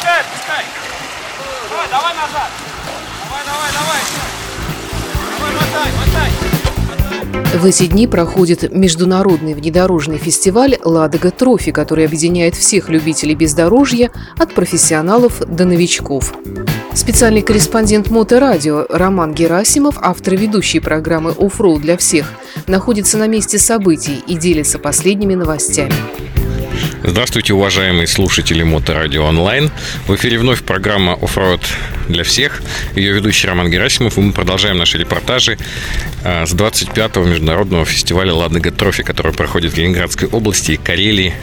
Отпускай, отпускай. Давай, давай назад. Давай, давай, давай. Давай, мотай, мотай. В эти дни проходит международный внедорожный фестиваль «Ладога Трофи», который объединяет всех любителей бездорожья от профессионалов до новичков. Специальный корреспондент Моторадио Роман Герасимов, автор и ведущий программы «Оффроуд для всех», находится на месте событий и делится последними новостями. Здравствуйте, уважаемые слушатели Моторадио Онлайн. В эфире вновь программа «Оффроуд для всех». Ее ведущий Роман Герасимов. И мы продолжаем наши репортажи а, с 25-го международного фестиваля «Ладога Трофи», который проходит в Ленинградской области и Карелии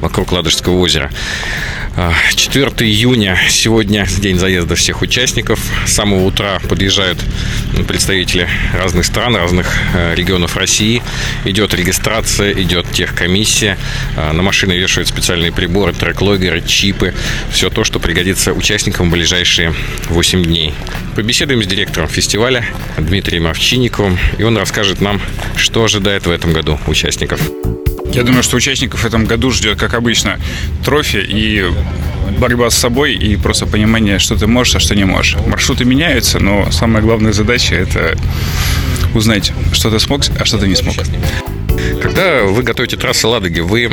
вокруг Ладожского озера. 4 а, июня, сегодня день заезда всех участников. С самого утра подъезжают представители разных стран, разных а, регионов России. Идет регистрация, идет техкомиссия. На машины вешают специальные приборы, трек-логеры, чипы. Все то, что пригодится участникам в ближайшие 8 дней. Побеседуем с директором фестиваля Дмитрием Овчинниковым, и он расскажет нам, что ожидает в этом году участников. Я думаю, что участников в этом году ждет, как обычно, трофи и борьба с собой и просто понимание, что ты можешь, а что не можешь. Маршруты меняются, но самая главная задача – это узнать, что ты смог, а что ты не смог. Когда вы готовите трассы Ладоги, вы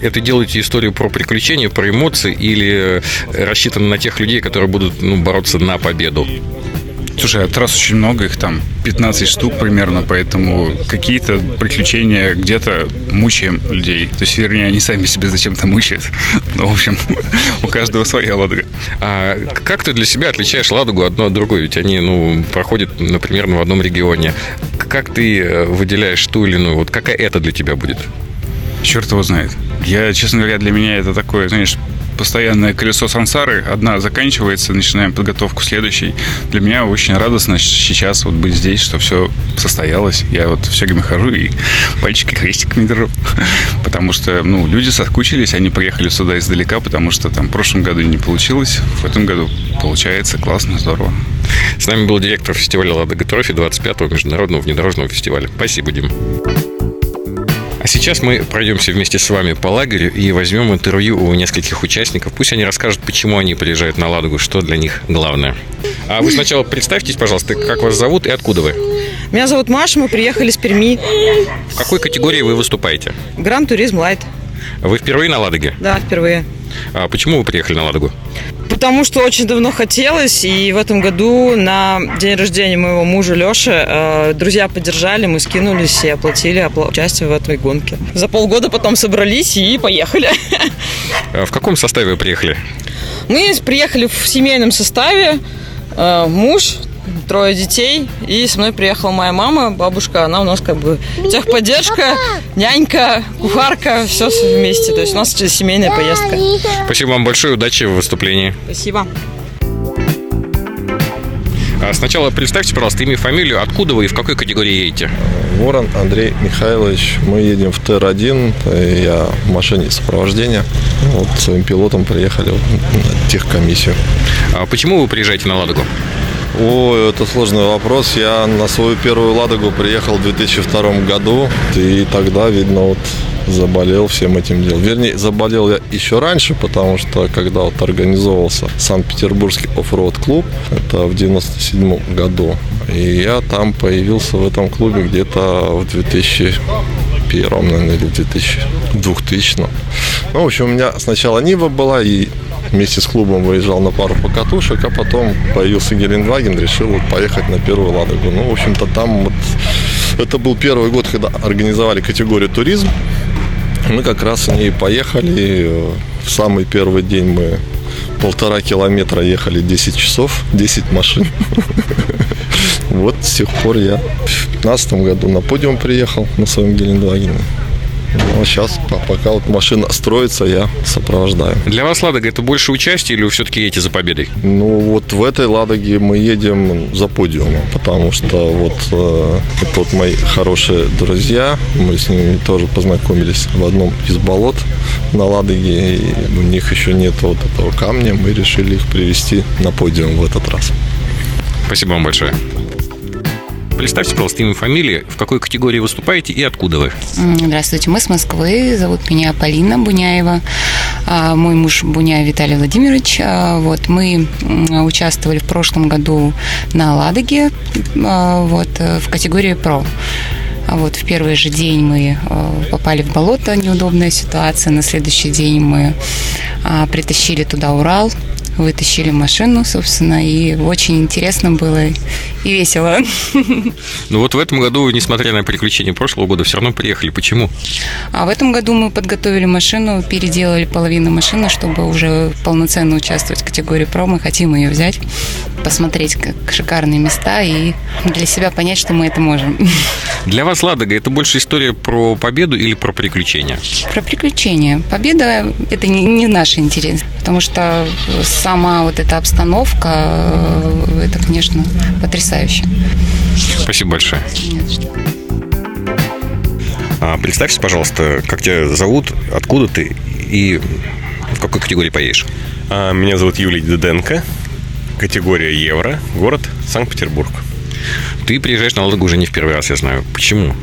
это делаете историю про приключения, про эмоции или рассчитаны на тех людей, которые будут ну, бороться на победу? Слушай, а трасс очень много, их там 15 штук примерно, поэтому какие-то приключения где-то мучаем людей. То есть, вернее, они сами себя зачем-то мучают. Ну, в общем, у каждого своя ладога. А как ты для себя отличаешь ладугу одно от другой? Ведь они, ну, проходят, например, в одном регионе. Как ты э, выделяешь ту или иную? Вот какая это для тебя будет? Черт его знает. Я, честно говоря, для меня это такое, знаешь, постоянное колесо сансары. Одна заканчивается, начинаем подготовку следующей. Для меня очень радостно сейчас вот быть здесь, что все состоялось. Я вот все время хожу и пальчики крестиками держу. Потому что, ну, люди соскучились, они приехали сюда издалека, потому что там в прошлом году не получилось. В этом году получается. Классно, здорово. С нами был директор фестиваля «Ладога Трофи» 25-го международного внедорожного фестиваля. Спасибо, Дим. Сейчас мы пройдемся вместе с вами по лагерю и возьмем интервью у нескольких участников. Пусть они расскажут, почему они приезжают на Ладогу, что для них главное. А вы сначала представьтесь, пожалуйста, как вас зовут и откуда вы? Меня зовут Маша, мы приехали с Перми. В какой категории вы выступаете? Гранд Туризм Лайт. Вы впервые на Ладоге? Да, впервые. А почему вы приехали на Ладогу? Потому что очень давно хотелось, и в этом году на день рождения моего мужа Леши э, друзья поддержали, мы скинулись и оплатили участие в этой гонке. За полгода потом собрались и поехали. А в каком составе вы приехали? Мы приехали в семейном составе. Э, муж, трое детей, и со мной приехала моя мама, бабушка, она у нас как бы техподдержка, нянька, кухарка, все вместе, то есть у нас семейная поездка. Спасибо вам большое, удачи в выступлении. Спасибо. А сначала представьте, пожалуйста, имя и фамилию, откуда вы и в какой категории едете? Ворон Андрей Михайлович. Мы едем в ТР-1, я в машине сопровождения. Вот своим пилотом приехали на техкомиссию. А почему вы приезжаете на Ладогу? О, это сложный вопрос. Я на свою первую «Ладогу» приехал в 2002 году. И тогда, видно, вот заболел всем этим делом. Вернее, заболел я еще раньше, потому что когда вот организовывался Санкт-Петербургский оффроуд клуб, это в 97 году, и я там появился в этом клубе где-то в 2001, наверное, или 2000, 2000. Ну, в общем, у меня сначала Нива была, и вместе с клубом выезжал на пару покатушек, а потом появился Геленваген, решил вот поехать на первую Ладогу. Ну, в общем-то, там вот это был первый год, когда организовали категорию туризм. Мы как раз с ней поехали. В самый первый день мы полтора километра ехали 10 часов, 10 машин. Вот с тех пор я в 2015 году на подиум приехал на своем Гелендвагене. Ну, сейчас, пока вот машина строится, я сопровождаю. Для вас Ладога это больше участие или вы все-таки едете за победой? Ну, вот в этой Ладоге мы едем за подиумом, потому что вот э, это вот мои хорошие друзья, мы с ними тоже познакомились в одном из болот на Ладоге, и у них еще нет вот этого камня, мы решили их привести на подиум в этот раз. Спасибо вам большое. Представьте, пожалуйста, имя, фамилия, в какой категории выступаете и откуда вы? Здравствуйте, мы с Москвы, зовут меня Полина Буняева, а, мой муж Буняев Виталий Владимирович. А, вот, мы участвовали в прошлом году на Ладоге а, вот, в категории «Про». Вот в первый же день мы попали в болото, неудобная ситуация. На следующий день мы притащили туда Урал, вытащили машину, собственно, и очень интересно было и весело. Ну вот в этом году, несмотря на приключения прошлого года, все равно приехали. Почему? А в этом году мы подготовили машину, переделали половину машины, чтобы уже полноценно участвовать в категории ПРО. Мы хотим ее взять, посмотреть как шикарные места и для себя понять, что мы это можем. Для вас Ладога это больше история про победу или про приключения? Про приключения. Победа это не, не наш интерес, потому что сама вот эта обстановка, э, это, конечно, потрясающе. Спасибо большое. А, представься, пожалуйста, как тебя зовут, откуда ты и в какой категории поедешь? А, меня зовут Юлий Деденко, категория Евро, город Санкт-Петербург. Ты приезжаешь на Ладогу уже не в первый раз, я знаю. Почему?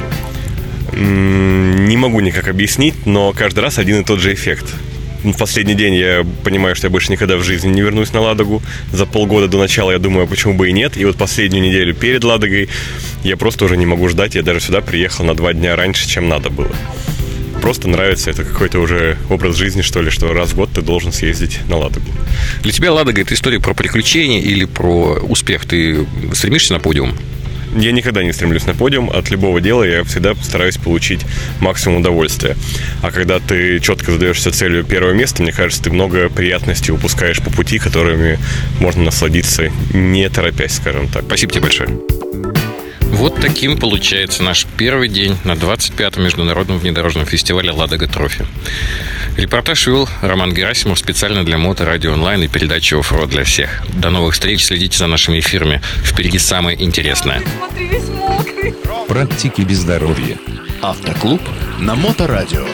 Не могу никак объяснить, но каждый раз один и тот же эффект – в последний день я понимаю, что я больше никогда в жизни не вернусь на Ладогу. За полгода до начала я думаю, почему бы и нет. И вот последнюю неделю перед Ладогой я просто уже не могу ждать. Я даже сюда приехал на два дня раньше, чем надо было. Просто нравится это какой-то уже образ жизни, что ли, что раз в год ты должен съездить на Ладогу. Для тебя Ладога – это история про приключения или про успех? Ты стремишься на подиум? Я никогда не стремлюсь на подиум. От любого дела я всегда стараюсь получить максимум удовольствия. А когда ты четко задаешься целью первого места, мне кажется, ты много приятностей упускаешь по пути, которыми можно насладиться, не торопясь, скажем так. Спасибо тебе большое. Вот таким получается наш первый день на 25-м международном внедорожном фестивале «Ладога Трофи». Репортаж вел Роман Герасимов специально для Мото Радио Онлайн и передачи «Оффроуд для всех». До новых встреч, следите за нашими эфирами. Впереди самое интересное. Практики без здоровья. Автоклуб на Моторадио.